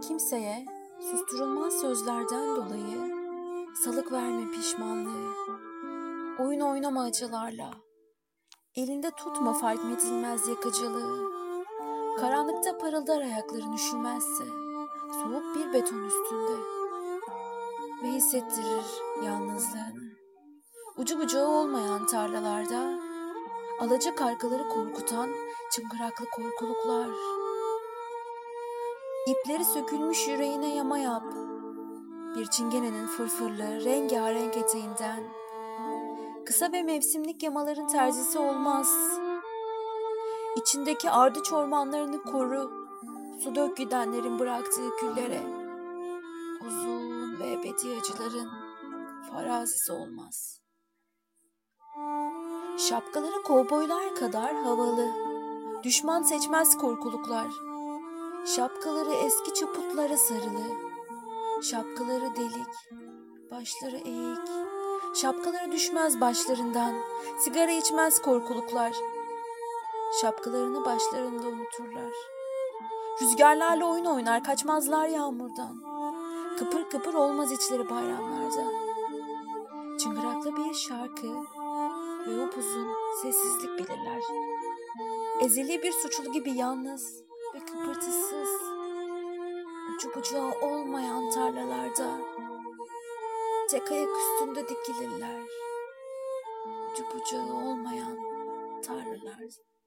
kimseye susturulmaz sözlerden dolayı salık verme pişmanlığı. Oyun oynama acılarla. Elinde tutma fark edilmez yakıcılığı. Karanlıkta parıldar ayakların üşümezse. Soğuk bir beton üstünde. Ve hissettirir yalnızlığını. Ucu bucağı olmayan tarlalarda. Alacak arkaları korkutan çıngıraklı korkuluklar. İpleri sökülmüş yüreğine yama yap. Bir çingenenin fırfırlı, rengarenk eteğinden. Kısa ve mevsimlik yamaların terzisi olmaz. İçindeki ardıç ormanlarını koru. Su dök gidenlerin bıraktığı küllere. Uzun ve ebedi acıların farazisi olmaz. Şapkaları kovboylar kadar havalı. Düşman seçmez korkuluklar. Şapkaları eski çaputlara sarılı. Şapkaları delik, başları eğik. Şapkaları düşmez başlarından. Sigara içmez korkuluklar. Şapkalarını başlarında unuturlar. Rüzgarlarla oyun oynar, kaçmazlar yağmurdan. Kıpır kıpır olmaz içleri bayramlarda. Çıngıraklı bir şarkı ve upuzun sessizlik bilirler. Ezeli bir suçlu gibi yalnız kıpırtısız. Ucu bucağı olmayan tarlalarda tek ayak üstünde dikilirler. Ucu bucağı olmayan tarlalarda.